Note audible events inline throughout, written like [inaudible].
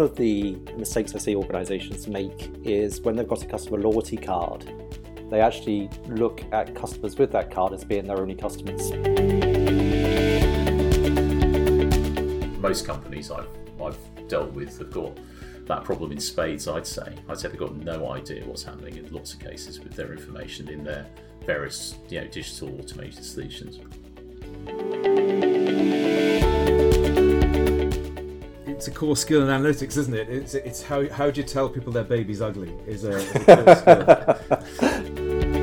one of the mistakes I see organisations make is when they've got a customer loyalty card, they actually look at customers with that card as being their only customers. Most companies I've, I've dealt with have got that problem in spades, I'd say. I'd say they've got no idea what's happening in lots of cases with their information in their various you know, digital automated solutions. It's a core skill in analytics, isn't it? It's, it's how, how do you tell people their baby's ugly is a, is a core skill. [laughs]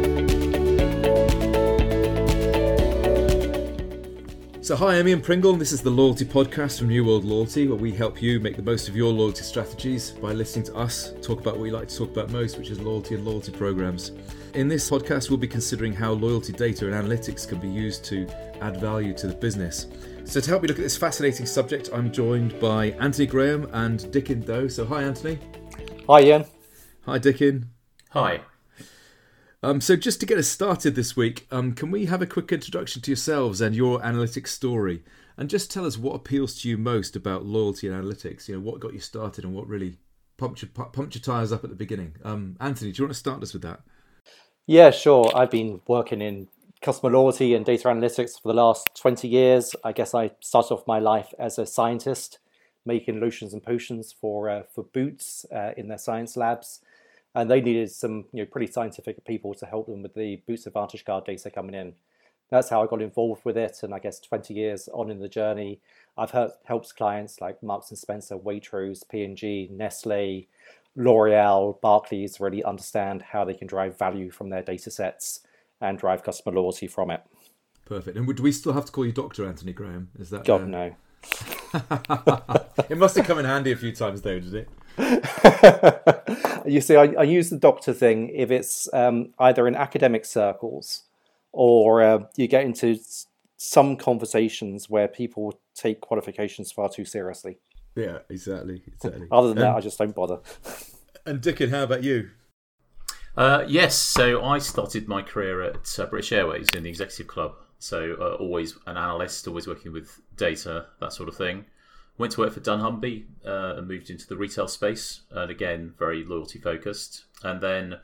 So, hi, I'm Ian Pringle, and this is the Loyalty Podcast from New World Loyalty, where we help you make the most of your loyalty strategies by listening to us talk about what we like to talk about most, which is loyalty and loyalty programs. In this podcast, we'll be considering how loyalty data and analytics can be used to add value to the business. So, to help me look at this fascinating subject, I'm joined by Anthony Graham and Dickon Doe. So, hi, Anthony. Hi, Ian. Hi, Dickon. Hi. Um, so, just to get us started this week, um, can we have a quick introduction to yourselves and your analytics story? And just tell us what appeals to you most about loyalty and analytics. You know, what got you started and what really pumped your, pumped your tires up at the beginning. Um, Anthony, do you want to start us with that? Yeah, sure. I've been working in customer loyalty and data analytics for the last 20 years. I guess I started off my life as a scientist making lotions and potions for uh, for Boots uh, in their science labs and they needed some you know pretty scientific people to help them with the Boots Advantage card data coming in. That's how I got involved with it, and I guess 20 years on in the journey, I've helped clients like Marks and Spencer, Waitrose, P&G, Nestle, L'Oreal, Barclays really understand how they can drive value from their data sets and drive customer loyalty from it. Perfect. And do we still have to call you Doctor Anthony Graham? Is that God uh... no? [laughs] it must have come in handy a few times though, did it? [laughs] you see, I, I, use the doctor thing if it's um, either in academic circles or uh, you get into some conversations where people take qualifications far too seriously. Yeah, exactly. exactly. Other than that, I just don't bother. [laughs] and Dickon, how about you? Uh, yes, so I started my career at uh, British Airways in the executive club. So uh, always an analyst, always working with data, that sort of thing. Went to work for dunnhumby uh, and moved into the retail space, and again very loyalty focused. And then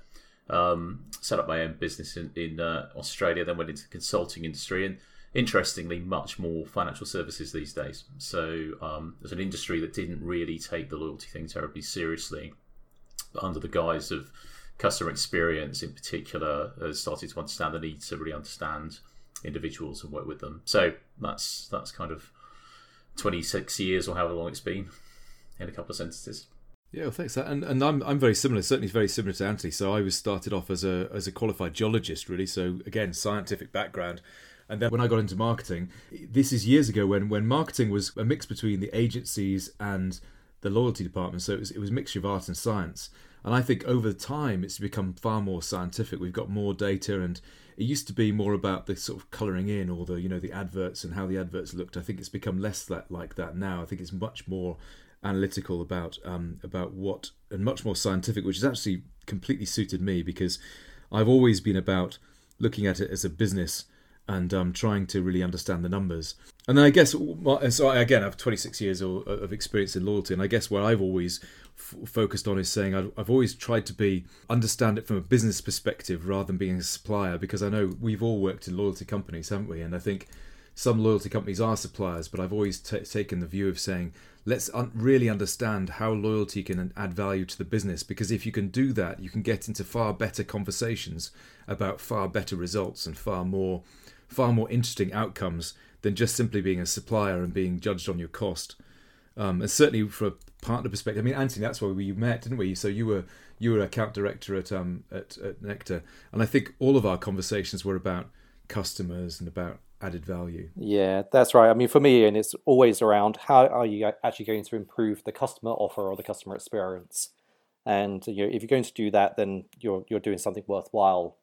um, set up my own business in, in uh, Australia. Then went into the consulting industry, and interestingly, much more financial services these days. So um, there's an industry that didn't really take the loyalty thing terribly seriously, but under the guise of customer experience in particular, has started to understand the need to really understand individuals and work with them. So that's that's kind of 26 years or however long it's been in a couple of sentences. Yeah, well, thanks. And and I'm I'm very similar. Certainly very similar to Anthony. So I was started off as a as a qualified geologist, really. So again, scientific background. And then when I got into marketing, this is years ago when when marketing was a mix between the agencies and the loyalty department. So it was it was a mixture of art and science. And I think over time it's become far more scientific. We've got more data and it used to be more about the sort of colouring in or the you know the adverts and how the adverts looked. I think it's become less that like that now. I think it's much more analytical about um, about what and much more scientific, which has actually completely suited me because I've always been about looking at it as a business and um, trying to really understand the numbers. And then I guess so. Again, I have 26 years of experience in loyalty, and I guess where I've always f- focused on is saying I've, I've always tried to be understand it from a business perspective rather than being a supplier because I know we've all worked in loyalty companies, haven't we? And I think some loyalty companies are suppliers, but I've always t- taken the view of saying let's un- really understand how loyalty can add value to the business because if you can do that, you can get into far better conversations about far better results and far more far more interesting outcomes than just simply being a supplier and being judged on your cost. Um, and certainly from a partner perspective, I mean, Anthony, that's why we met, didn't we? So you were you were account director at um at, at Nectar, and I think all of our conversations were about customers and about added value. Yeah, that's right. I mean, for me, and it's always around how are you actually going to improve the customer offer or the customer experience. And you know, if you're going to do that, then you're you're doing something worthwhile.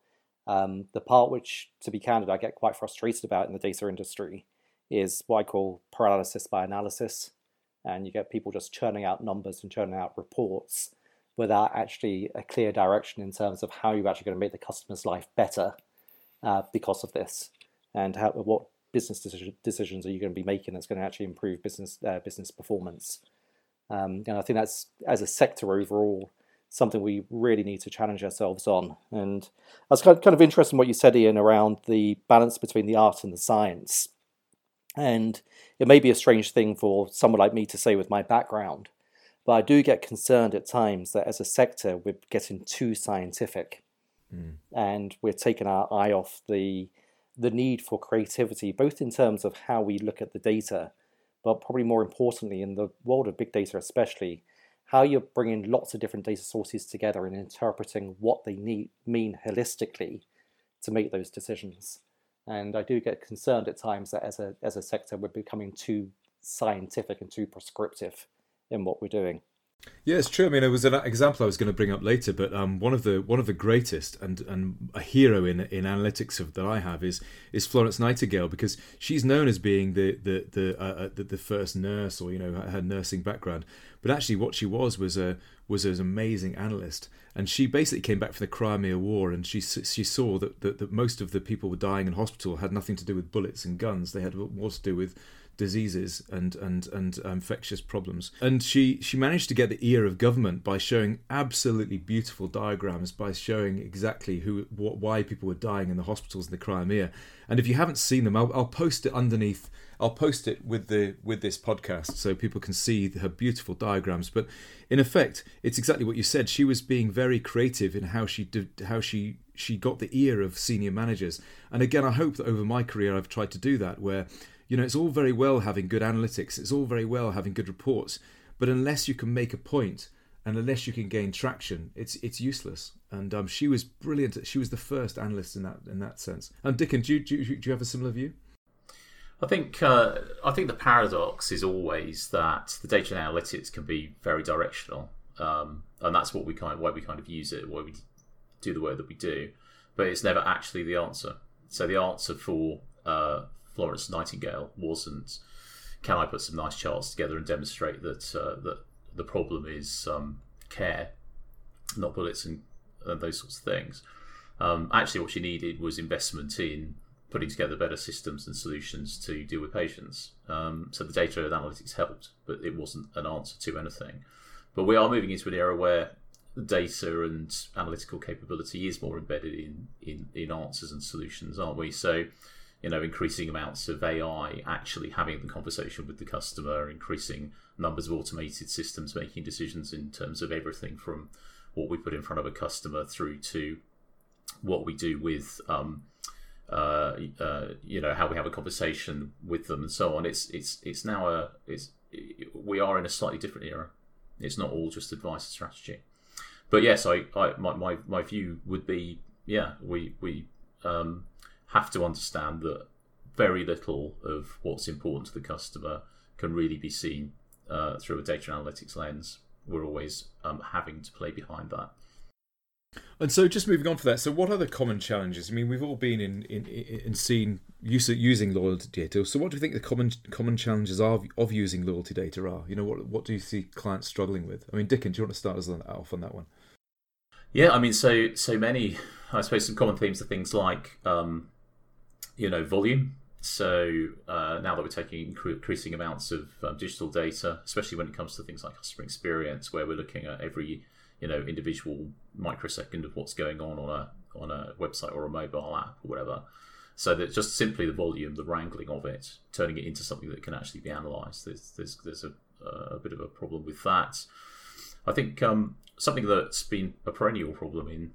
Um, the part which, to be candid, I get quite frustrated about in the data industry is what I call paralysis by analysis and you get people just churning out numbers and churning out reports without actually a clear direction in terms of how you're actually going to make the customer's life better uh, because of this, and how what business decision, decisions are you going to be making that's going to actually improve business uh, business performance. Um, and I think that's, as a sector overall, something we really need to challenge ourselves on. And I was kind of interested in what you said, Ian, around the balance between the art and the science. And it may be a strange thing for someone like me to say with my background, but I do get concerned at times that as a sector, we're getting too scientific. Mm. And we're taking our eye off the the need for creativity, both in terms of how we look at the data, but probably more importantly, in the world of big data, especially, how you're bringing lots of different data sources together and interpreting what they need, mean holistically to make those decisions. And I do get concerned at times that as a, as a sector, we're becoming too scientific and too prescriptive in what we're doing. Yeah, it's true. I mean, it was an example I was going to bring up later, but um, one of the one of the greatest and, and a hero in in analytics of, that I have is is Florence Nightingale because she's known as being the the the, uh, uh, the, the first nurse or you know her nursing background, but actually what she was was a was an amazing analyst, and she basically came back from the Crimea War and she she saw that, that that most of the people were dying in hospital had nothing to do with bullets and guns; they had more to do with diseases and and and um, infectious problems. And she she managed to get the ear of government by showing absolutely beautiful diagrams, by showing exactly who what, why people were dying in the hospitals in the Crimea. And if you haven't seen them, I'll, I'll post it underneath. I'll post it with the with this podcast so people can see her beautiful diagrams. But in effect, it's exactly what you said. She was being very creative in how she did how she she got the ear of senior managers. And again, I hope that over my career I've tried to do that where you know, it's all very well having good analytics, it's all very well having good reports, but unless you can make a point and unless you can gain traction, it's it's useless. And um, she was brilliant. She was the first analyst in that in that sense. And Dickon, do you, do do you have a similar view? I think uh, I think the paradox is always that the data and analytics can be very directional, um, and that's what we kind of, why we kind of use it, why we do the work that we do. But it's never actually the answer. So the answer for uh, Florence Nightingale wasn't. Can I put some nice charts together and demonstrate that uh, that the problem is um, care, not bullets and, and, those sorts of things? Um, actually, what she needed was investment in putting together better systems and solutions to deal with patients. Um, so the data and analytics helped, but it wasn't an answer to anything. But we are moving into an era where data and analytical capability is more embedded in, in, in answers and solutions, aren't we? So you know, increasing amounts of AI actually having the conversation with the customer, increasing numbers of automated systems making decisions in terms of everything from what we put in front of a customer through to what we do with, um, uh, uh, you know, how we have a conversation with them and so on. It's it's it's now a it's we are in a slightly different era. It's not all just advice and strategy. But yes, I, I my, my, my view would be yeah we we um, have to understand that very little of what's important to the customer can really be seen uh, through a data analytics lens. We're always um, having to play behind that. And so, just moving on for that. So, what are the common challenges? I mean, we've all been in in, in seen use using loyalty data. So, what do you think the common common challenges are of, of using loyalty data are? You know, what what do you see clients struggling with? I mean, Dickon, do you want to start us off on that one? Yeah, I mean, so so many. I suppose some common themes are things like um, you know volume. So uh, now that we're taking increasing amounts of um, digital data, especially when it comes to things like customer experience, where we're looking at every you know individual microsecond of what's going on on a on a website or a mobile app or whatever. So that just simply the volume, the wrangling of it, turning it into something that can actually be analysed. There's there's, there's a, a bit of a problem with that. I think um, something that's been a perennial problem in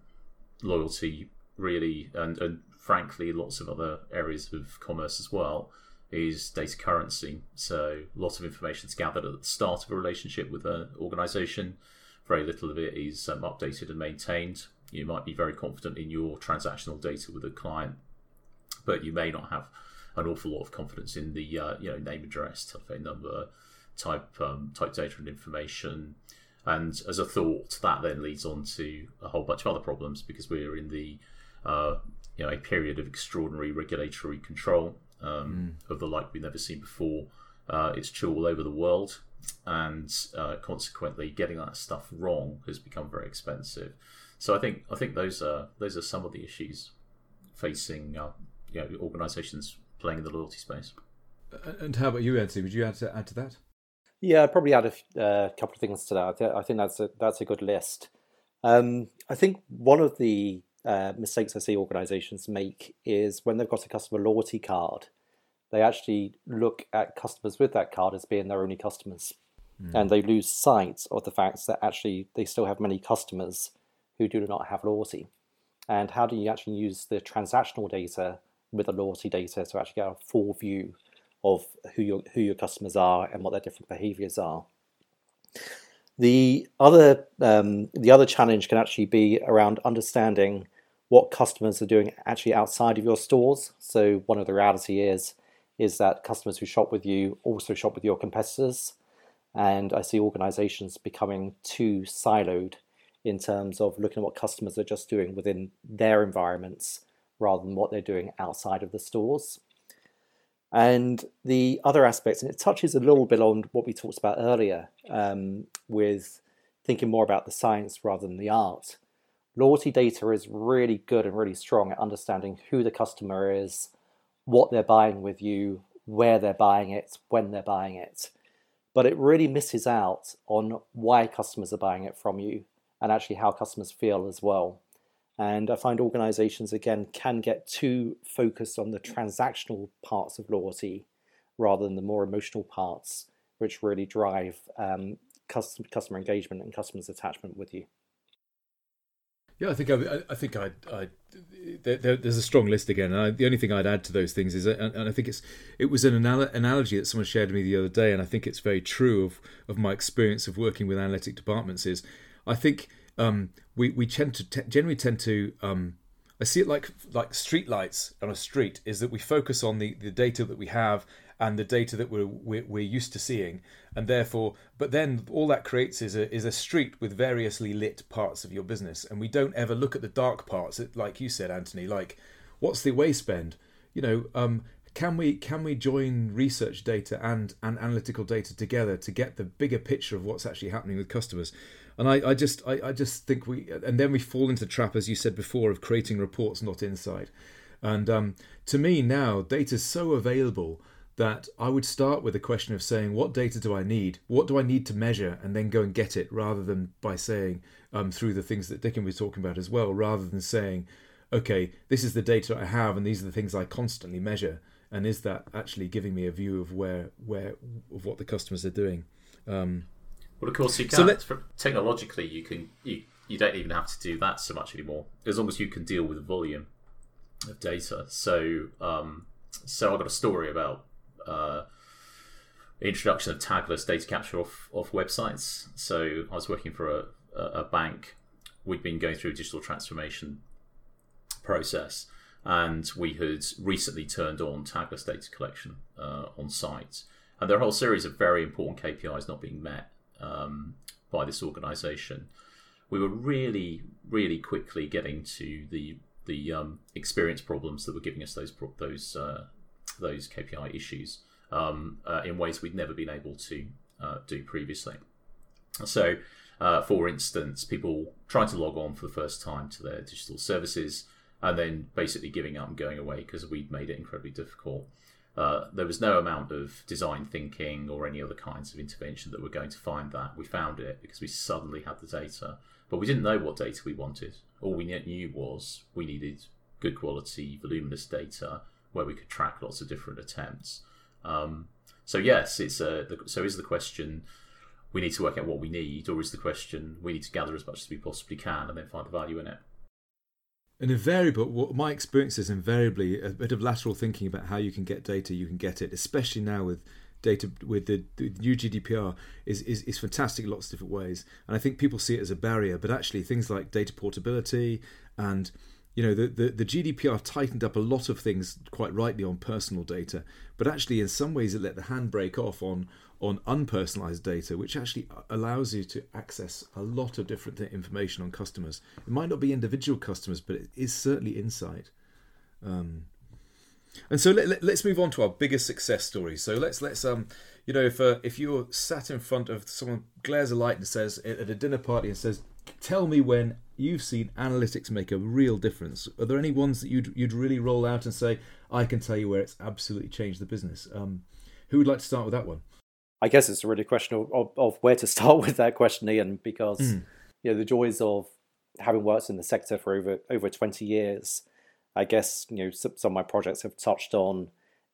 loyalty really and, and frankly, lots of other areas of commerce as well, is data currency. So lots of information is gathered at the start of a relationship with an organization. Very little of it is um, updated and maintained. You might be very confident in your transactional data with a client, but you may not have an awful lot of confidence in the uh, you know name, address, telephone number, type um, type data and information. And as a thought, that then leads on to a whole bunch of other problems because we're in the uh, you know a period of extraordinary regulatory control um, mm. of the like we've never seen before. Uh, it's true all over the world, and uh, consequently, getting that stuff wrong has become very expensive. So I think I think those are those are some of the issues facing uh, you know, organisations playing in the loyalty space. And how about you, Anthony? Would you add to add to that? Yeah, I'd probably add a uh, couple of things to that. I think that's a that's a good list. Um, I think one of the uh, mistakes I see organisations make is when they've got a customer loyalty card, they actually look at customers with that card as being their only customers, mm. and they lose sight of the fact that actually they still have many customers who do not have loyalty. And how do you actually use the transactional data with the loyalty data to actually get a full view of who your who your customers are and what their different behaviors are? The other um, the other challenge can actually be around understanding what customers are doing actually outside of your stores. So one of the reality is is that customers who shop with you also shop with your competitors, and I see organisations becoming too siloed in terms of looking at what customers are just doing within their environments rather than what they're doing outside of the stores. And the other aspects, and it touches a little bit on what we talked about earlier um, with thinking more about the science rather than the art. Loyalty data is really good and really strong at understanding who the customer is, what they're buying with you, where they're buying it, when they're buying it. But it really misses out on why customers are buying it from you and actually how customers feel as well. And I find organizations, again, can get too focused on the transactional parts of loyalty rather than the more emotional parts, which really drive um, customer, customer engagement and customers' attachment with you. Yeah, I think I, I think I, I there, there's a strong list again. And I, the only thing I'd add to those things is, and, I think it's it was an anal- analogy that someone shared with me the other day, and I think it's very true of of my experience of working with analytic departments. Is I think um, we we tend to t- generally tend to um, I see it like like street lights on a street is that we focus on the, the data that we have and the data that we're, we're, we're used to seeing. And therefore but then all that creates is a is a street with variously lit parts of your business. And we don't ever look at the dark parts. Like you said Anthony like what's the waste spend you know um, can we can we join research data and and analytical data together to get the bigger picture of what's actually happening with customers? And I, I just I, I just think we and then we fall into the trap as you said before of creating reports not insight and um, to me now data is so available that I would start with a question of saying what data do I need what do I need to measure and then go and get it rather than by saying um, through the things that Dickon was talking about as well rather than saying okay this is the data I have and these are the things I constantly measure and is that actually giving me a view of where where of what the customers are doing um, well, of course you can. So technologically, you can you you don't even have to do that so much anymore, as long as you can deal with the volume of data. So, um, so I've got a story about uh, introduction of tagless data capture off off websites. So I was working for a, a bank. We'd been going through a digital transformation process, and we had recently turned on tagless data collection uh, on site. And there are a whole series of very important KPIs not being met um, by this organisation, we were really, really quickly getting to the the um, experience problems that were giving us those those uh, those KPI issues um, uh, in ways we'd never been able to uh, do previously. So, uh, for instance, people trying to log on for the first time to their digital services and then basically giving up and going away because we'd made it incredibly difficult. Uh, there was no amount of design thinking or any other kinds of intervention that were going to find that. We found it because we suddenly had the data, but we didn't know what data we wanted. All we knew was we needed good quality, voluminous data where we could track lots of different attempts. Um, so yes, it's a. The, so is the question we need to work out what we need, or is the question we need to gather as much as we possibly can and then find the value in it? And invariable, what my experience is invariably a bit of lateral thinking about how you can get data, you can get it, especially now with data with the, the new GDPR is, is is fantastic lots of different ways. And I think people see it as a barrier, but actually things like data portability and you know the, the, the GDPR tightened up a lot of things quite rightly on personal data, but actually in some ways it let the handbrake off on on unpersonalized data, which actually allows you to access a lot of different information on customers. It might not be individual customers, but it is certainly insight. Um, and so let, us let, move on to our biggest success story So let's let's um you know if uh, if you're sat in front of someone glares a light and says at a dinner party and says, "Tell me when you've seen analytics make a real difference." Are there any ones that you'd you'd really roll out and say, "I can tell you where it's absolutely changed the business"? Um, who would like to start with that one? I guess it's a really question of, of, of where to [laughs] start with that question, Ian, because mm. you know the joys of having worked in the sector for over over twenty years. I guess you know some, some of my projects have touched on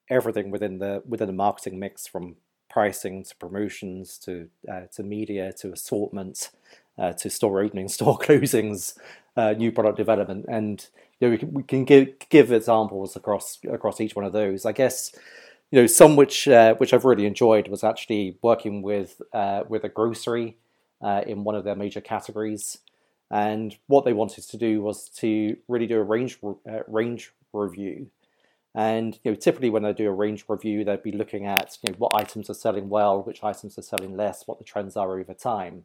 everything within the within the marketing mix, from pricing to promotions to uh, to media to assortment uh, to store openings, [laughs] store closings, uh, new product development, and you know we can, we can give give examples across across each one of those. I guess you know, some which uh, which I've really enjoyed was actually working with uh, with a grocery uh, in one of their major categories, and what they wanted to do was to really do a range uh, range review. And you know, typically when they do a range review, they'd be looking at you know, what items are selling well, which items are selling less, what the trends are over time.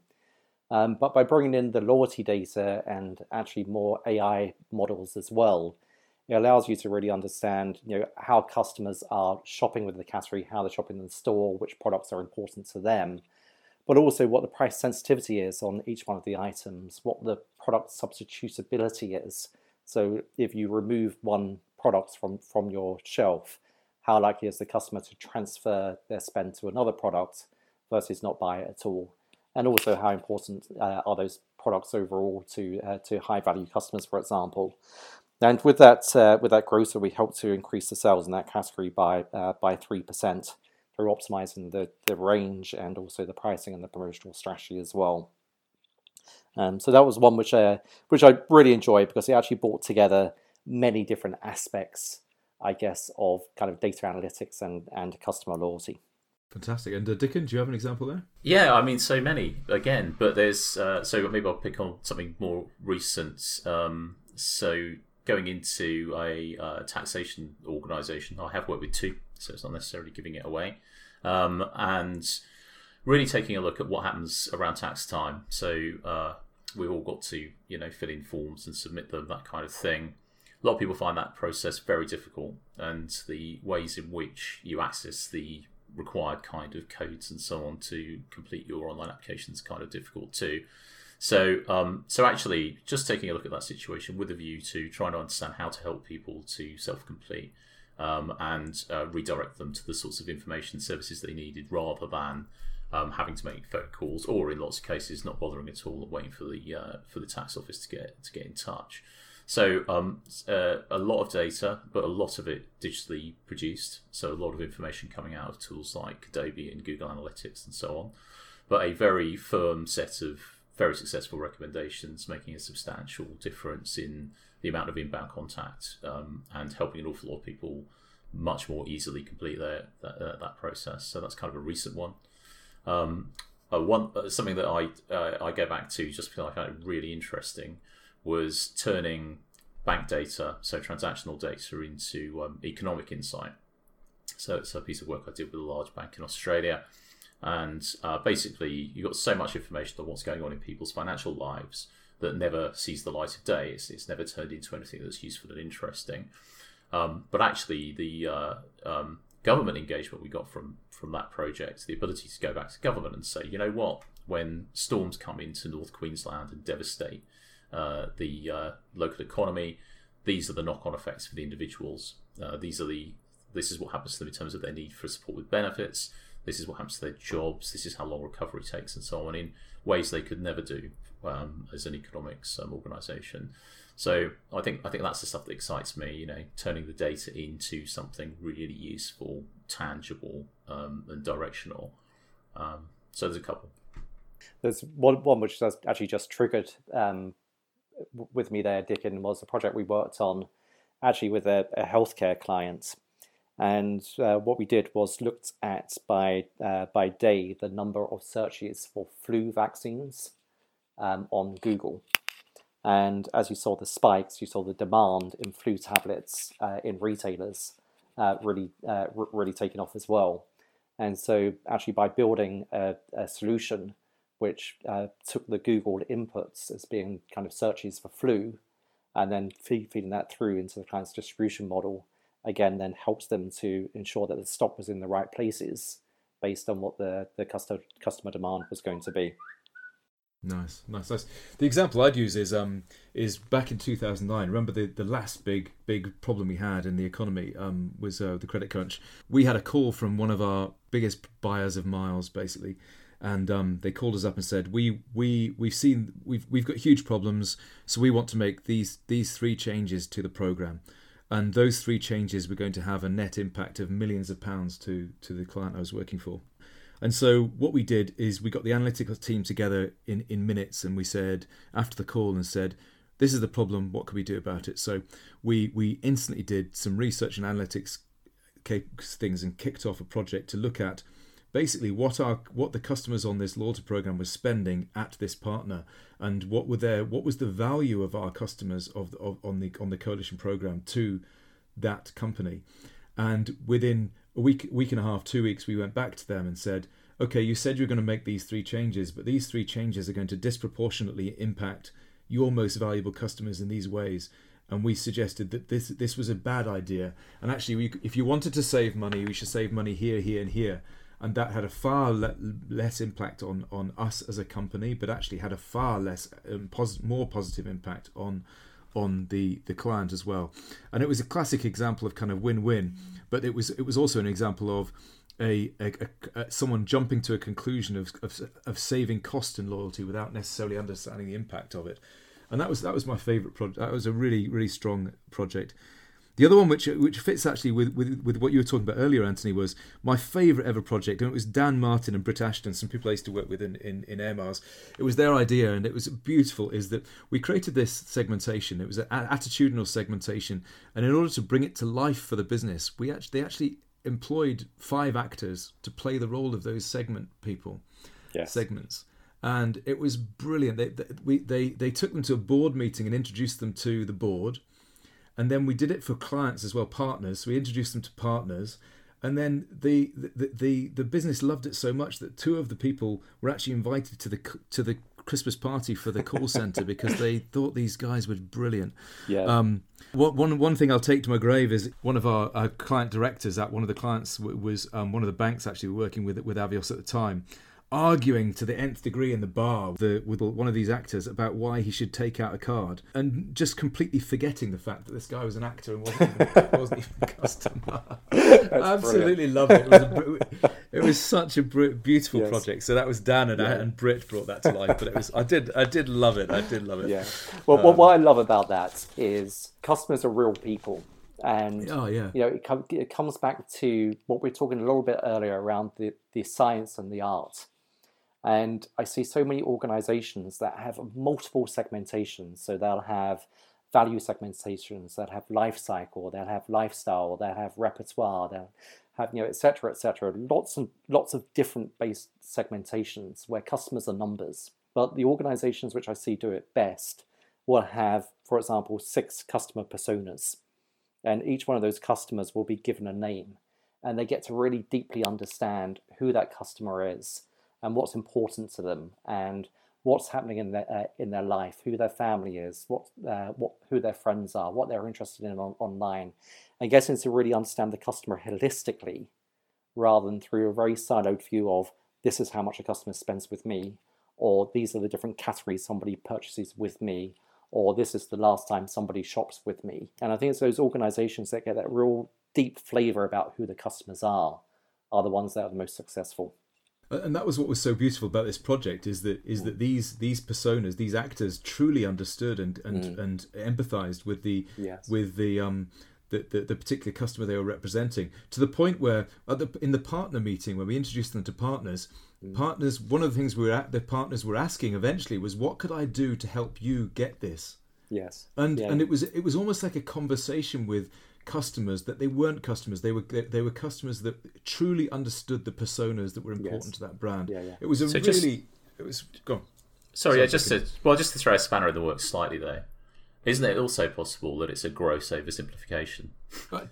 Um, but by bringing in the loyalty data and actually more AI models as well, it allows you to really understand you know how customers are shopping with the category, how they're shopping in the store, which products are important to them, but also what the price sensitivity is on each one of the items, what the product substitutability is. So if you remove one product from, from your shelf, how likely is the customer to transfer their spend to another product versus not buy it at all? And also how important uh, are those products overall to uh, to high value customers, for example. And with that, uh, with that grocer, we helped to increase the sales in that category by uh, by three percent through optimizing the, the range and also the pricing and the promotional strategy as well. Um, so that was one which uh, which I really enjoyed because it actually brought together many different aspects, I guess, of kind of data analytics and and customer loyalty. Fantastic. And uh, Dickon, do you have an example there? Yeah, I mean, so many again, but there's uh, so maybe I'll pick on something more recent. Um, so going into a uh, taxation organisation, I have worked with two, so it's not necessarily giving it away, um, and really taking a look at what happens around tax time. So uh, we've all got to you know fill in forms and submit them, that kind of thing. A lot of people find that process very difficult, and the ways in which you access the required kind of codes and so on to complete your online applications kind of difficult too. So, um, so actually, just taking a look at that situation with a view to trying to understand how to help people to self-complete um, and uh, redirect them to the sorts of information services they needed, rather than um, having to make phone calls, or in lots of cases, not bothering at all and waiting for the uh, for the tax office to get to get in touch. So um, uh, a lot of data, but a lot of it digitally produced. So a lot of information coming out of tools like Adobe and Google Analytics and so on. But a very firm set of very successful recommendations, making a substantial difference in the amount of inbound contact um, and helping an awful lot of people much more easily complete their that, uh, that process. So that's kind of a recent one. Um, uh, one uh, something that I uh, I go back to just because I found it really interesting was turning bank data, so transactional data, into um, economic insight. So it's a piece of work I did with a large bank in Australia and uh, basically, you've got so much information on what's going on in people's financial lives that never sees the light of day. It's, it's never turned into anything that's useful and interesting. Um, but actually, the uh, um, government engagement we got from from that project, the ability to go back to government and say, you know what, when storms come into North Queensland and devastate uh, the uh, local economy, these are the knock-on effects for the individuals. Uh, these are the this is what happens to them in terms of their need for support with benefits this is what happens to their jobs, this is how long recovery takes, and so on, in ways they could never do um, as an economics um, organisation. So I think I think that's the stuff that excites me. You know, turning the data into something really useful, tangible, um, and directional. Um, so there's a couple. There's one one which has actually just triggered um, with me there, Dickon, was a project we worked on actually with a, a healthcare client and uh, what we did was looked at by uh, by day the number of searches for flu vaccines um, on Google. And as you saw the spikes, you saw the demand in flu tablets uh, in retailers uh, really uh, really taking off as well. And so, actually, by building a, a solution which uh, took the Google inputs as being kind of searches for flu, and then feed, feeding that through into the client's distribution model, again then helps them to ensure that the stock was in the right places based on what the, the customer, customer demand was going to be. Nice, nice, nice. The example I'd use is um is back in 2009. Remember the, the last big big problem we had in the economy um was uh, the credit crunch. We had a call from one of our biggest buyers of miles, basically, and um, they called us up and said we we we've seen we've we've got huge problems, so we want to make these these three changes to the program. And those three changes were going to have a net impact of millions of pounds to to the client I was working for. And so what we did is we got the analytical team together in, in minutes and we said after the call and said, this is the problem, what can we do about it? So we we instantly did some research and analytics things and kicked off a project to look at basically what our what the customers on this loyalty program were spending at this partner and what were their what was the value of our customers of, of on the on the coalition program to that company and within a week, week and a half, two weeks, we went back to them and said, okay, you said you're going to make these three changes, but these three changes are going to disproportionately impact your most valuable customers in these ways. And we suggested that this this was a bad idea. And actually, we, if you wanted to save money, we should save money here, here, and here. And that had a far le- less impact on, on us as a company, but actually had a far less um, pos- more positive impact on on the the client as well. And it was a classic example of kind of win-win, but it was it was also an example of a, a, a someone jumping to a conclusion of, of, of saving cost and loyalty without necessarily understanding the impact of it. And that was that was my favorite project. That was a really really strong project. The other one, which which fits actually with, with, with what you were talking about earlier, Anthony, was my favourite ever project, and it was Dan Martin and Britt Ashton, some people I used to work with in, in, in Air Miles. It was their idea, and it was beautiful. Is that we created this segmentation? It was an attitudinal segmentation, and in order to bring it to life for the business, we actually they actually employed five actors to play the role of those segment people, yes. segments and it was brilliant. They, they, we, they, they took them to a board meeting and introduced them to the board and then we did it for clients as well, partners. So we introduced them to partners, and then the, the the the business loved it so much that two of the people were actually invited to the to the Christmas party for the call center [laughs] because they thought these guys were brilliant. Yeah. Um, what, one one thing I'll take to my grave is one of our, our client directors at one of the clients was um, one of the banks actually working with with Avios at the time, arguing to the nth degree in the bar the, with one of these actors about why he should take out a card and just completely forgetting the fact that this guy was an actor and wasn't even, [laughs] wasn't even a customer. Absolutely loved it. It was, a, it was such a beautiful yes. project. So that was Dan and, yeah. and Britt brought that to life. But it was I did I did love it. I did love it. Yeah. Well, um, what I love about that is customers are real people and oh, yeah. you know it, com- it, comes back to what we are talking a little bit earlier around the, the science and the art and I see so many organizations that have multiple segmentations. So they'll have value segmentations, that have life cycle, they'll have lifestyle, they'll have repertoire, they'll have, you know, etc., etc. Lots and lots of different base segmentations where customers are numbers. But the organizations which I see do it best will have, for example, six customer personas. And each one of those customers will be given a name. And they get to really deeply understand who that customer is and what's important to them and what's happening in their uh, in their life, who their family is, what uh, what who their friends are, what they're interested in on, online, and getting to really understand the customer holistically, rather than through a very siloed view of this is how much a customer spends with me, or these are the different categories somebody purchases with me, or this is the last time somebody shops with me. And I think it's those organizations that get that real deep flavor about who the customers are, are the ones that are the most successful and that was what was so beautiful about this project is that is that these these personas these actors truly understood and and mm. and empathized with the yes. with the um the, the, the, particular customer they were representing to the point where at the, in the partner meeting when we introduced them to partners mm. partners one of the things we were at the partners were asking eventually was what could i do to help you get this yes and yeah. and it was it was almost like a conversation with customers that they weren't customers. They were they were customers that truly understood the personas that were important yes. to that brand. Yeah, yeah. it was a so really just, it was go sorry, yeah, just to well just to throw a spanner in the works slightly though isn't it also possible that it's a gross oversimplification? Uh,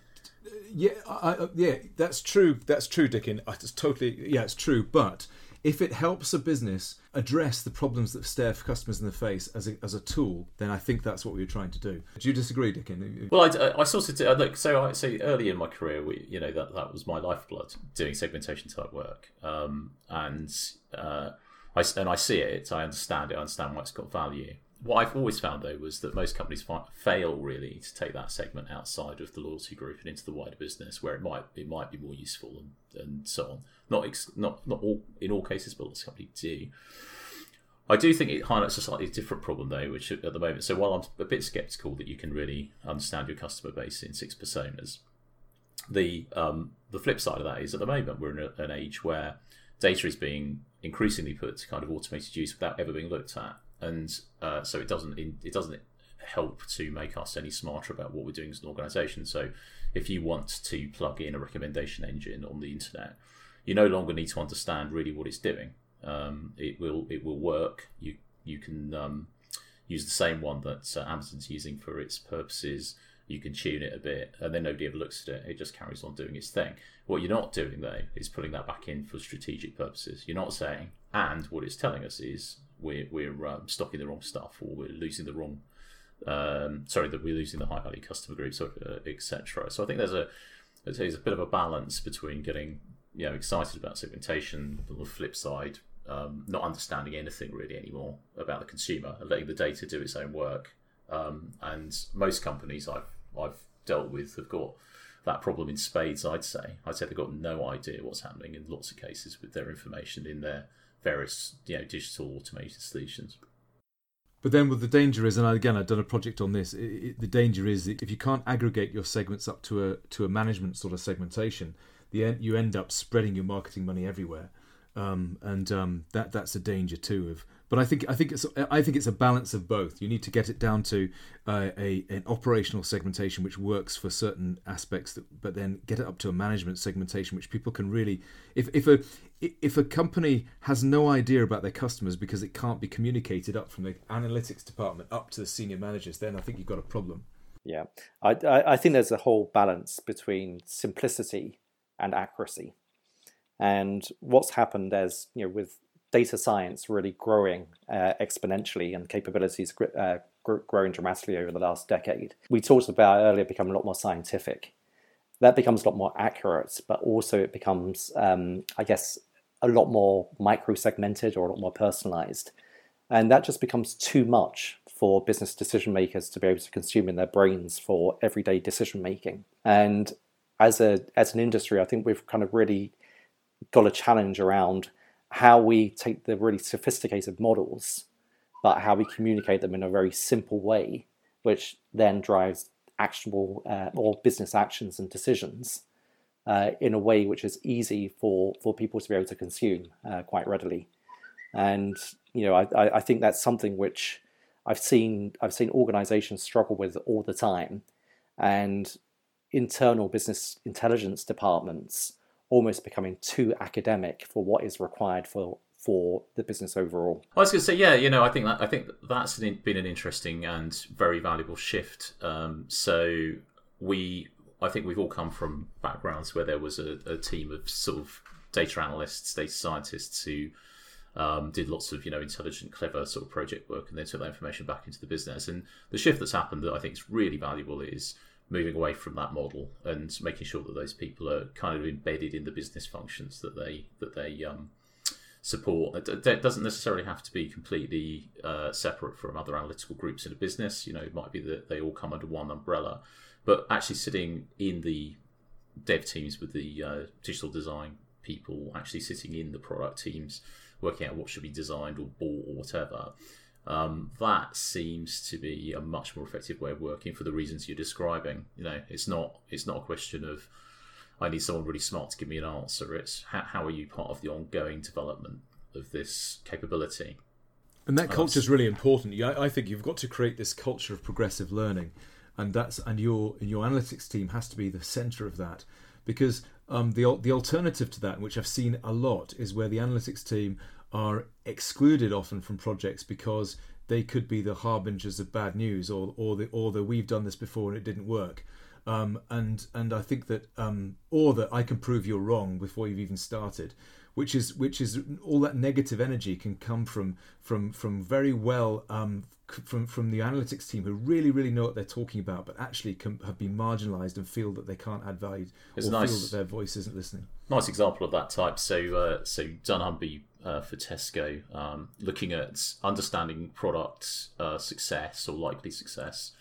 yeah I, I, yeah that's true. That's true Dickon it's totally yeah it's true but if it helps a business address the problems that stare customers in the face as a, as a tool, then I think that's what we were trying to do. Do you disagree, Dickon? Well, I, I sort of do, look. So, I, so early in my career, we, you know, that that was my lifeblood, doing segmentation type work, um, and uh, I, and I see it, I understand it, I understand why it's got value. What I've always found though was that most companies fi- fail really to take that segment outside of the loyalty group and into the wider business, where it might it might be more useful and, and so on. Not ex- not not all in all cases, but lots of companies do. I do think it highlights a slightly different problem though, which at the moment. So while I'm a bit skeptical that you can really understand your customer base in six personas, the um, the flip side of that is at the moment we're in a, an age where data is being increasingly put to kind of automated use without ever being looked at, and uh, so it doesn't it doesn't help to make us any smarter about what we're doing as an organisation. So if you want to plug in a recommendation engine on the internet, you no longer need to understand really what it's doing. Um, it will it will work. You you can um, use the same one that uh, Amazon's using for its purposes. You can tune it a bit, and then nobody ever looks at it. It just carries on doing its thing. What you're not doing though is putting that back in for strategic purposes. You're not saying, and what it's telling us is we're we're um, stocking the wrong stuff, or we're losing the wrong. Um, sorry, that we're losing the high value customer groups, uh, etc. So I think there's a there's a bit of a balance between getting you know excited about segmentation, on the flip side, um, not understanding anything really anymore about the consumer and letting the data do its own work. Um, and most companies I've I've dealt with have got that problem in spades. I'd say I'd say they've got no idea what's happening in lots of cases with their information in their various you know digital automated solutions. But then, what the danger is, and again, I've done a project on this. It, it, the danger is if you can't aggregate your segments up to a to a management sort of segmentation, the you end up spreading your marketing money everywhere um, and um, that that's a danger too. Of but I think I think it's I think it's a balance of both. You need to get it down to uh, a an operational segmentation which works for certain aspects, that, but then get it up to a management segmentation which people can really. If if a if a company has no idea about their customers because it can't be communicated up from the analytics department up to the senior managers, then I think you've got a problem. Yeah, I, I, I think there's a whole balance between simplicity and accuracy. And what's happened as you know, with data science really growing uh, exponentially and capabilities uh, growing dramatically over the last decade, we talked about earlier becoming a lot more scientific. That becomes a lot more accurate, but also it becomes, um, I guess, a lot more micro segmented or a lot more personalized. And that just becomes too much for business decision makers to be able to consume in their brains for everyday decision making. And as a as an industry, I think we've kind of really got a challenge around how we take the really sophisticated models, but how we communicate them in a very simple way, which then drives actionable uh, or business actions and decisions uh, in a way which is easy for, for people to be able to consume uh, quite readily. And you know, I, I think that's something which I've seen I've seen organizations struggle with all the time, and internal business intelligence departments almost becoming too academic for what is required for for the business overall. I was going to say, yeah, you know, I think that I think that's been an interesting and very valuable shift. Um, so we, I think we've all come from backgrounds where there was a, a team of sort of data analysts, data scientists who um, did lots of you know intelligent, clever sort of project work, and then took that information back into the business. And the shift that's happened that I think is really valuable is moving away from that model and making sure that those people are kind of embedded in the business functions that they that they um, support. It doesn't necessarily have to be completely uh, separate from other analytical groups in a business. You know, it might be that they all come under one umbrella, but actually sitting in the dev teams with the uh, digital design people, actually sitting in the product teams, working out what should be designed or bought or whatever um, that seems to be a much more effective way of working for the reasons you're describing. You know, it's not it's not a question of I need someone really smart to give me an answer. It's how, how are you part of the ongoing development of this capability? And that culture is really important. I, I think you've got to create this culture of progressive learning, and that's and your and your analytics team has to be the center of that, because um, the the alternative to that, which I've seen a lot, is where the analytics team are excluded often from projects because they could be the harbingers of bad news or or the or the we've done this before and it didn't work. Um, and and I think that um, or that I can prove you're wrong before you've even started, which is which is all that negative energy can come from from from very well um, from from the analytics team who really really know what they're talking about, but actually can, have been marginalised and feel that they can't add value it's or nice, feel that their voice isn't listening. Nice example of that type. So uh, so dunnhumby uh, for Tesco, um, looking at understanding product uh, success or likely success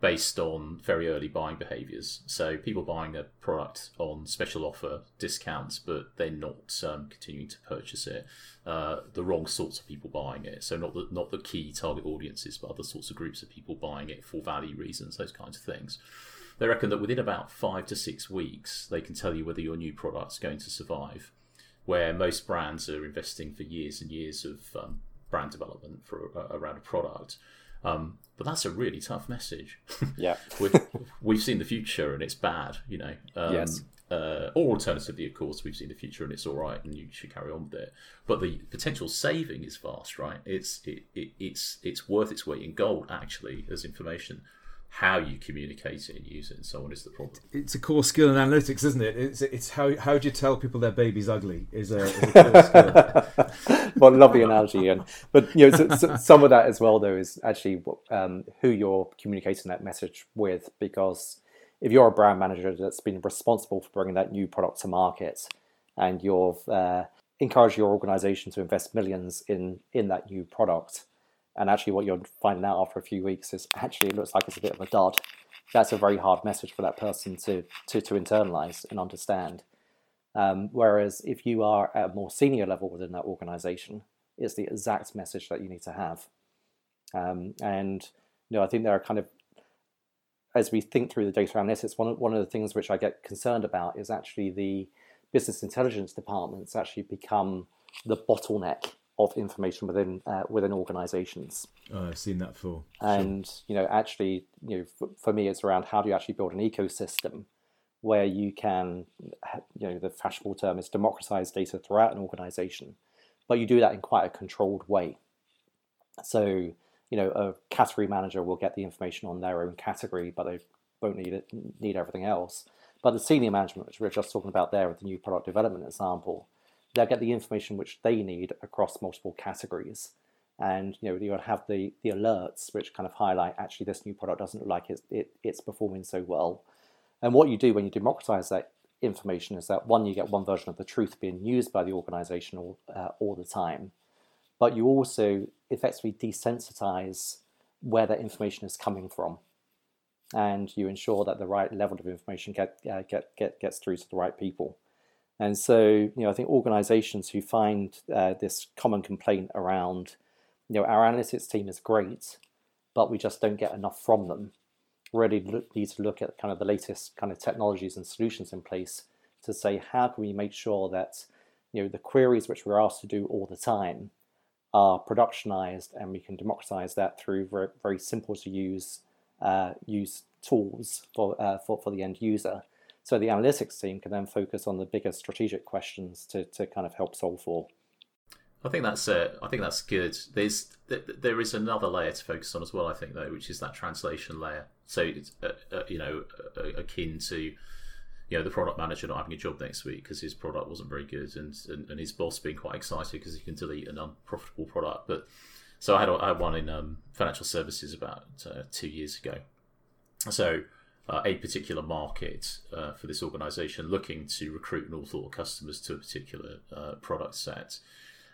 based on very early buying behaviors. So people buying a product on special offer discounts, but they're not um, continuing to purchase it. Uh, the wrong sorts of people buying it. So not the not the key target audiences, but other sorts of groups of people buying it for value reasons, those kinds of things. They reckon that within about five to six weeks, they can tell you whether your new product's going to survive. Where most brands are investing for years and years of um, brand development for uh, around a product um, but that's a really tough message. [laughs] Yeah, we've, we've seen the future and it's bad, you know. Um, yes. Uh, or alternatively, of course, we've seen the future and it's all right, and you should carry on with it. But the potential saving is vast, right? It's it, it, it's it's worth its weight in gold actually as information how you communicate it and use it and so on is the problem. It's a core skill in analytics, isn't it? It's it's how how do you tell people their baby's ugly is a, is a core skill. [laughs] well, lovely analogy, and but you know so, so some of that as well though is actually um, who you're communicating that message with because if you're a brand manager that's been responsible for bringing that new product to market and you've uh, encouraged your organization to invest millions in in that new product and actually what you're finding out after a few weeks is actually it looks like it's a bit of a dud. That's a very hard message for that person to to, to internalize and understand. Um, whereas if you are at a more senior level within that organization it's the exact message that you need to have. Um, and you know i think there are kind of as we think through the data analytics one of, one of the things which i get concerned about is actually the business intelligence departments actually become the bottleneck of information within uh, within organizations. Oh, I've seen that for. And sure. you know, actually, you know, for, for, me, it's around how do you actually build an ecosystem where you can, you know, the fashionable term is democratize data throughout an organization, but you do that in quite a controlled way. So, you know, a category manager will get the information on their own category, but they won't need it, need everything else. But the senior management, which we are just talking about there with the new product development example, they'll get the information which they need across multiple categories. And you know you'll have the the alerts which kind of highlight actually this new product doesn't look like it, it it's performing so well. And what you do when you democratize that information is that one you get one version of the truth being used by the organization all, uh, all the time, but you also effectively desensitize where that information is coming from, and you ensure that the right level of information get, uh, get, get gets through to the right people. And so, you know, I think organizations who find uh, this common complaint around, you know, our analytics team is great, but we just don't get enough from them, really look, need to look at kind of the latest kind of technologies and solutions in place to say how can we make sure that, you know, the queries which we're asked to do all the time are productionized and we can democratize that through very, very simple to use uh, use tools for, uh, for, for the end user so the analytics team can then focus on the bigger strategic questions to, to kind of help solve for. I think that's uh, I think that's good. There's there is another layer to focus on as well. I think though, which is that translation layer. So it's uh, uh, you know uh, akin to you know the product manager not having a job next week because his product wasn't very good, and, and, and his boss being quite excited because he can delete an unprofitable product. But so I had I had one in um, financial services about uh, two years ago. So uh, a particular market uh, for this organization looking to recruit awful customers to a particular uh, product set.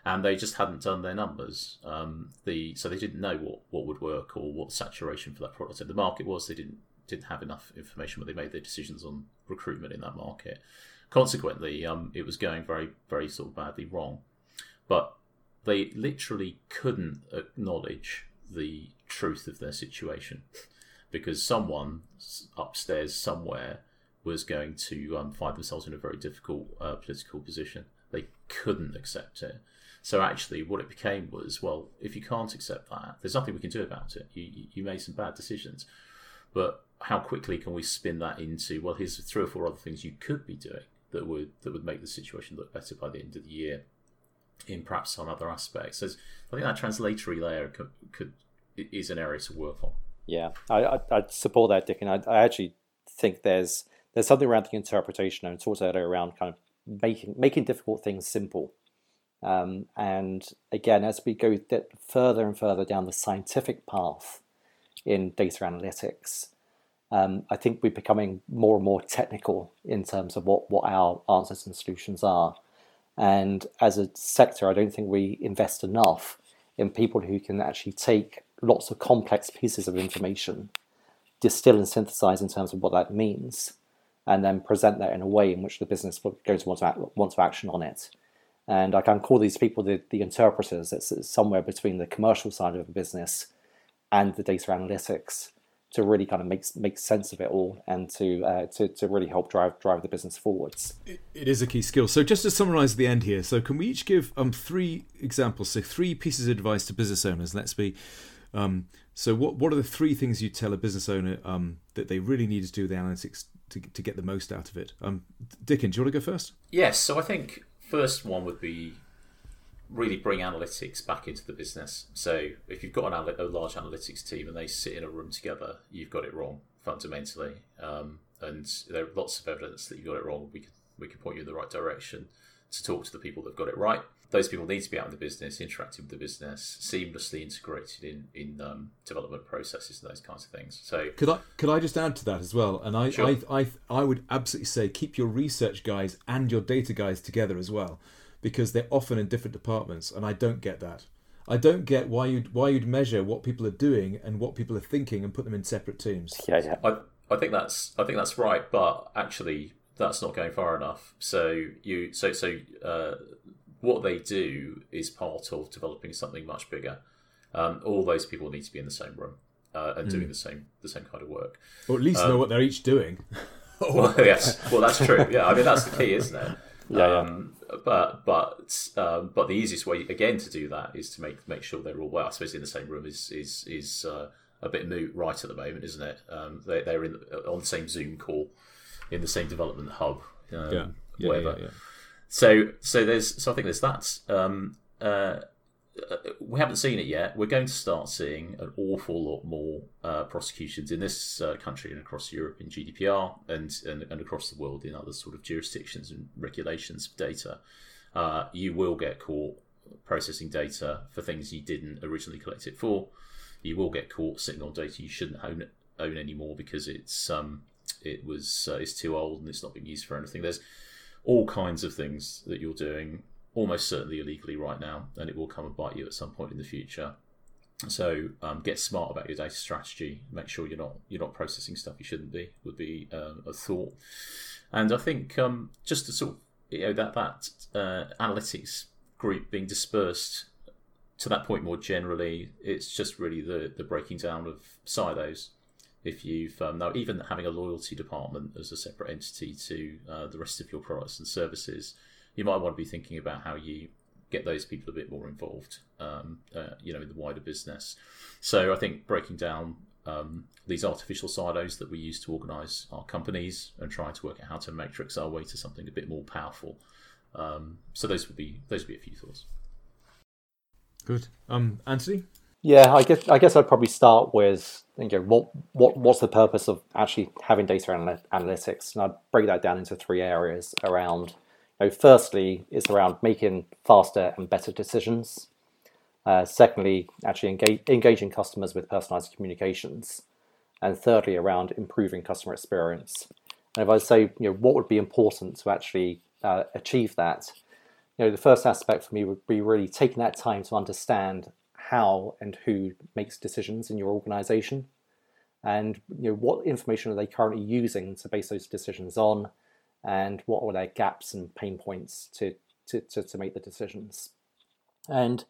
And they just hadn't done their numbers. Um, the so they didn't know what, what would work or what saturation for that product in the market was. They didn't didn't have enough information when they made their decisions on recruitment in that market. Consequently, um, it was going very very sort of badly wrong. But they literally couldn't acknowledge the truth of their situation because someone upstairs somewhere was going to um, find themselves in a very difficult uh, political position. They couldn't accept it. So actually, what it became was, well, if you can't accept that, there's nothing we can do about it. You, you made some bad decisions, but how quickly can we spin that into, well, here's three or four other things you could be doing that would that would make the situation look better by the end of the year, in perhaps some other aspects. So I think that translatory layer could, could is an area to work on. Yeah, I, I, I support that, Dick, and I, I actually think there's there's something around the interpretation and talked earlier around kind of making making difficult things simple. Um, and again, as we go further and further down the scientific path in data analytics, um, I think we're becoming more and more technical in terms of what, what our answers and solutions are. And as a sector, I don't think we invest enough in people who can actually take lots of complex pieces of information, distill and synthesize in terms of what that means, and then present that in a way in which the business goes go to want to, action on it. And I can call these people the, the interpreters. It's somewhere between the commercial side of a business and the data analytics to really kind of make make sense of it all and to uh, to, to really help drive drive the business forwards. It, it is a key skill. So just to summarize at the end here, so can we each give um three examples, so three pieces of advice to business owners? Let's be um, so what what are the three things you tell a business owner um, that they really need to do the analytics to, to get the most out of it? Um, Dickon, do you want to go first? Yes. So I think first one would be really bring analytics back into the business. So if you've got an, a large analytics team and they sit in a room together, you've got it wrong fundamentally. Um, and there are lots of evidence that you've got it wrong. We could we can point you in the right direction to talk to the people that've got it right. Those people need to be out in the business, interacting with the business, seamlessly integrated in in um, development processes and those kinds of things. So could I could I just add to that as well? And I sure. I, I I would absolutely say keep your research guys and your data guys together as well because they're often in different departments, and I don't get that. I don't get why you'd why you'd measure what people are doing and what people are thinking and put them in separate teams. Yeah, yeah. I, I think that's I think that's right, but actually that's not going far enough. So you so so uh, what they do is part of developing something much bigger. Um, all those people need to be in the same room uh, and mm. doing the same the same kind of work, or at least um, know what they're each doing. [laughs] well, yes, well that's true. Yeah, I mean that's the key, isn't it? Yeah, um, but but um, but the easiest way again to do that is to make make sure they're all well. I suppose in the same room is is is uh, a bit moot right at the moment, isn't it? Um, they, they're in on the same Zoom call in the same development hub, um, yeah. Yeah, whatever. So so there's so I think there's that. Um, uh, we haven't seen it yet. We're going to start seeing an awful lot more uh, prosecutions in this uh, country and across Europe in GDPR and, and, and across the world in other sort of jurisdictions and regulations for data. Uh, you will get caught processing data for things you didn't originally collect it for. You will get caught sitting on data you shouldn't own own anymore because it's um, it was uh, it's too old and it's not being used for anything. There's all kinds of things that you're doing almost certainly illegally right now, and it will come and bite you at some point in the future. So um, get smart about your data strategy. Make sure you're not you're not processing stuff you shouldn't be. Would be uh, a thought. And I think um, just to sort of you know that that uh, analytics group being dispersed to that point more generally, it's just really the the breaking down of silos. If you've um, now even having a loyalty department as a separate entity to uh, the rest of your products and services, you might want to be thinking about how you get those people a bit more involved, um, uh, you know, in the wider business. So I think breaking down um, these artificial silos that we use to organise our companies and trying to work out how to matrix our way to something a bit more powerful. Um, so those would be those would be a few thoughts. Good, um, Anthony. Yeah, I guess I guess I'd probably start with you know, what what what's the purpose of actually having data analytics, and I'd break that down into three areas around you know, firstly, it's around making faster and better decisions. Uh, secondly, actually engage, engaging customers with personalized communications. And thirdly, around improving customer experience. And if I say, you know, what would be important to actually uh, achieve that, you know, the first aspect for me would be really taking that time to understand how and who makes decisions in your organization and you know what information are they currently using to base those decisions on and what are their gaps and pain points to, to, to, to make the decisions. And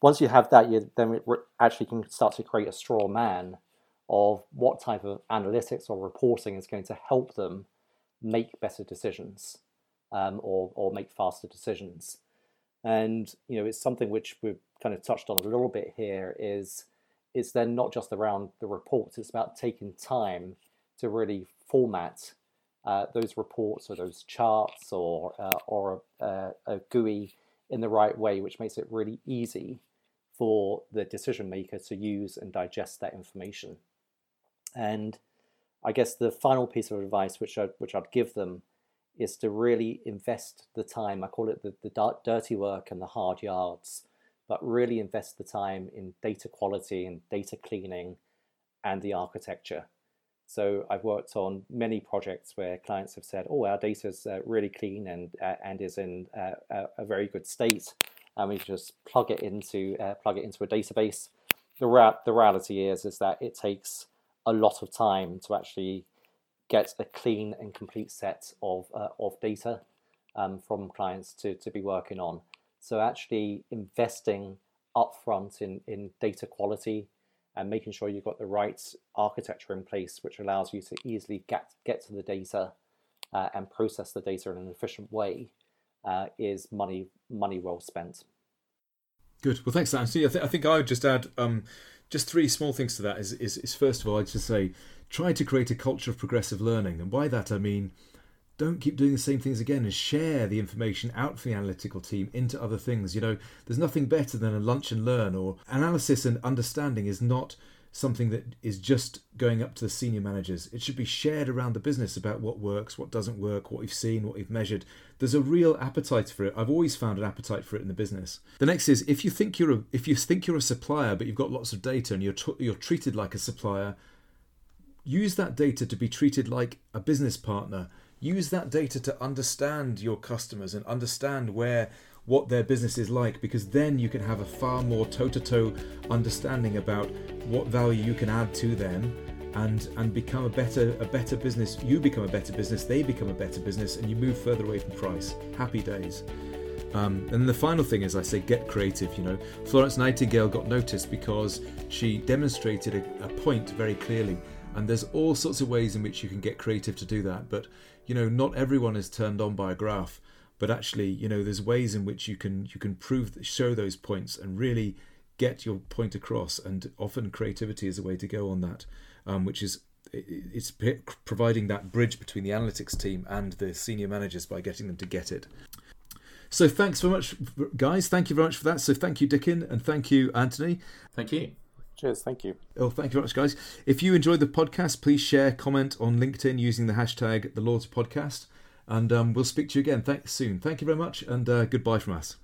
once you have that, you then actually can start to create a straw man of what type of analytics or reporting is going to help them make better decisions um, or, or make faster decisions. And you know, it's something which we've kind of touched on a little bit here. Is it's then not just around the reports; it's about taking time to really format uh, those reports or those charts or uh, or a, a, GUI in the right way, which makes it really easy for the decision maker to use and digest that information. And I guess the final piece of advice which I which I'd give them is to really invest the time. I call it the, the dirty work and the hard yards, but really invest the time in data quality and data cleaning and the architecture So I've worked on many projects where clients have said, "Oh, our data is uh, really clean and uh, and is in uh, a, very good state," and we just plug it into uh, plug it into a database. The ra- the reality is is that it takes a lot of time to actually get a clean and complete set of uh, of data um, from clients to to be working on. So actually investing upfront in in data quality and making sure you've got the right architecture in place, which allows you to easily get, get to the data uh, and process the data in an efficient way, uh, is money money well spent. Good. Well, thanks, Anthony. I, th- I think I would just add um, just three small things to that. Is, is, is first of all, I'd just say try to create a culture of progressive learning, and by that I mean don't keep doing the same things again and share the information out from the analytical team into other things. You know, there's nothing better than a lunch and learn or analysis and understanding is not something that is just going up to the senior managers. It should be shared around the business about what works, what doesn't work, what we've seen, what we've measured. There's a real appetite for it. I've always found an appetite for it in the business. The next is if you think you're a, if you think you're a supplier but you've got lots of data and you're t- you're treated like a supplier, use that data to be treated like a business partner. Use that data to understand your customers and understand where what their business is like because then you can have a far more toe-to-toe understanding about what value you can add to them and and become a better a better business. You become a better business they become a better business and you move further away from price. Happy days. Um, and the final thing is, I say, get creative. You know, Florence Nightingale got noticed because she demonstrated a, a point very clearly, and there's all sorts of ways in which you can get creative to do that. But you know, not everyone is turned on by a graph, but actually, you know, there's ways in which you can you can prove show those points and really get your point across. And often creativity is a way to go on that, um, which is it's providing that bridge between the analytics team and the senior managers by getting them to get it. So thanks very much, guys. Thank you very much for that. So thank you, Dickon, and thank you, Anthony. Thank you. Cheers. Thank you. Oh, thank you very much, guys. If you enjoyed the podcast, please share, comment on LinkedIn using the hashtag the Lords Podcast, and um, we'll speak to you again. Thanks soon. Thank you very much, and uh, goodbye from us.